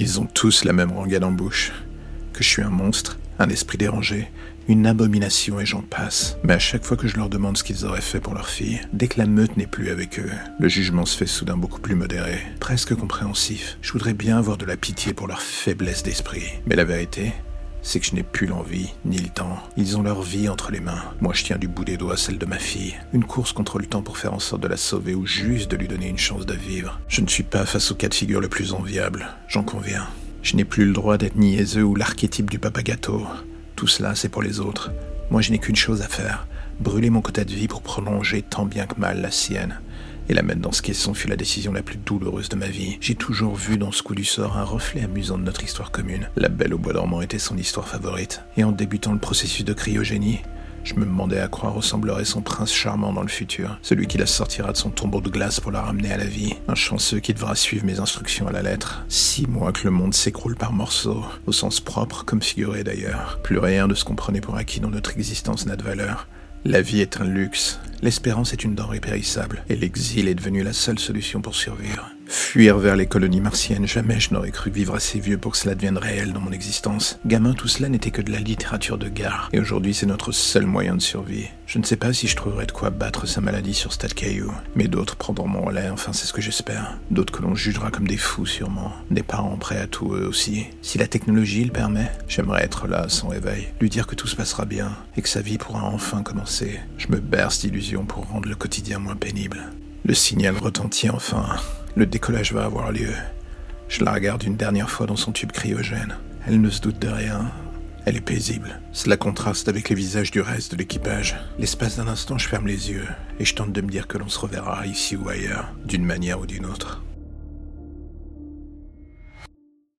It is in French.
Ils ont tous la même rengaine en bouche. Que je suis un monstre, un esprit dérangé, une abomination et j'en passe. Mais à chaque fois que je leur demande ce qu'ils auraient fait pour leur fille, dès que la meute n'est plus avec eux, le jugement se fait soudain beaucoup plus modéré, presque compréhensif. Je voudrais bien avoir de la pitié pour leur faiblesse d'esprit. Mais la vérité, c'est que je n'ai plus l'envie, ni le temps. Ils ont leur vie entre les mains. Moi, je tiens du bout des doigts celle de ma fille. Une course contre le temps pour faire en sorte de la sauver ou juste de lui donner une chance de vivre. Je ne suis pas face au cas de figure le plus enviable, j'en conviens. Je n'ai plus le droit d'être niaiseux ou l'archétype du papa gâteau. Tout cela, c'est pour les autres. Moi, je n'ai qu'une chose à faire. Brûler mon quota de vie pour prolonger tant bien que mal la sienne. Et la mettre dans ce caisson fut la décision la plus douloureuse de ma vie. J'ai toujours vu dans ce coup du sort un reflet amusant de notre histoire commune. La Belle au Bois dormant était son histoire favorite. Et en débutant le processus de cryogénie, je me demandais à quoi ressemblerait son prince charmant dans le futur, celui qui la sortira de son tombeau de glace pour la ramener à la vie, un chanceux qui devra suivre mes instructions à la lettre. Six mois que le monde s'écroule par morceaux, au sens propre comme figuré d'ailleurs. Plus rien de ce qu'on prenait pour acquis dans notre existence n'a de valeur. La vie est un luxe, l'espérance est une denrée périssable, et l'exil est devenu la seule solution pour survivre. Fuir vers les colonies martiennes, jamais je n'aurais cru vivre assez vieux pour que cela devienne réel dans mon existence. Gamin, tout cela n'était que de la littérature de gare, et aujourd'hui c'est notre seul moyen de survie. Je ne sais pas si je trouverai de quoi battre sa maladie sur Stade Caillou, mais d'autres prendront mon relais, enfin c'est ce que j'espère. D'autres que l'on jugera comme des fous sûrement, des parents prêts à tout eux aussi. Si la technologie le permet, j'aimerais être là sans réveil, lui dire que tout se passera bien, et que sa vie pourra enfin commencer. Je me berce d'illusions pour rendre le quotidien moins pénible. Le signal retentit enfin. Le décollage va avoir lieu. Je la regarde une dernière fois dans son tube cryogène. Elle ne se doute de rien. Elle est paisible. Cela contraste avec les visages du reste de l'équipage. L'espace d'un instant, je ferme les yeux et je tente de me dire que l'on se reverra ici ou ailleurs, d'une manière ou d'une autre.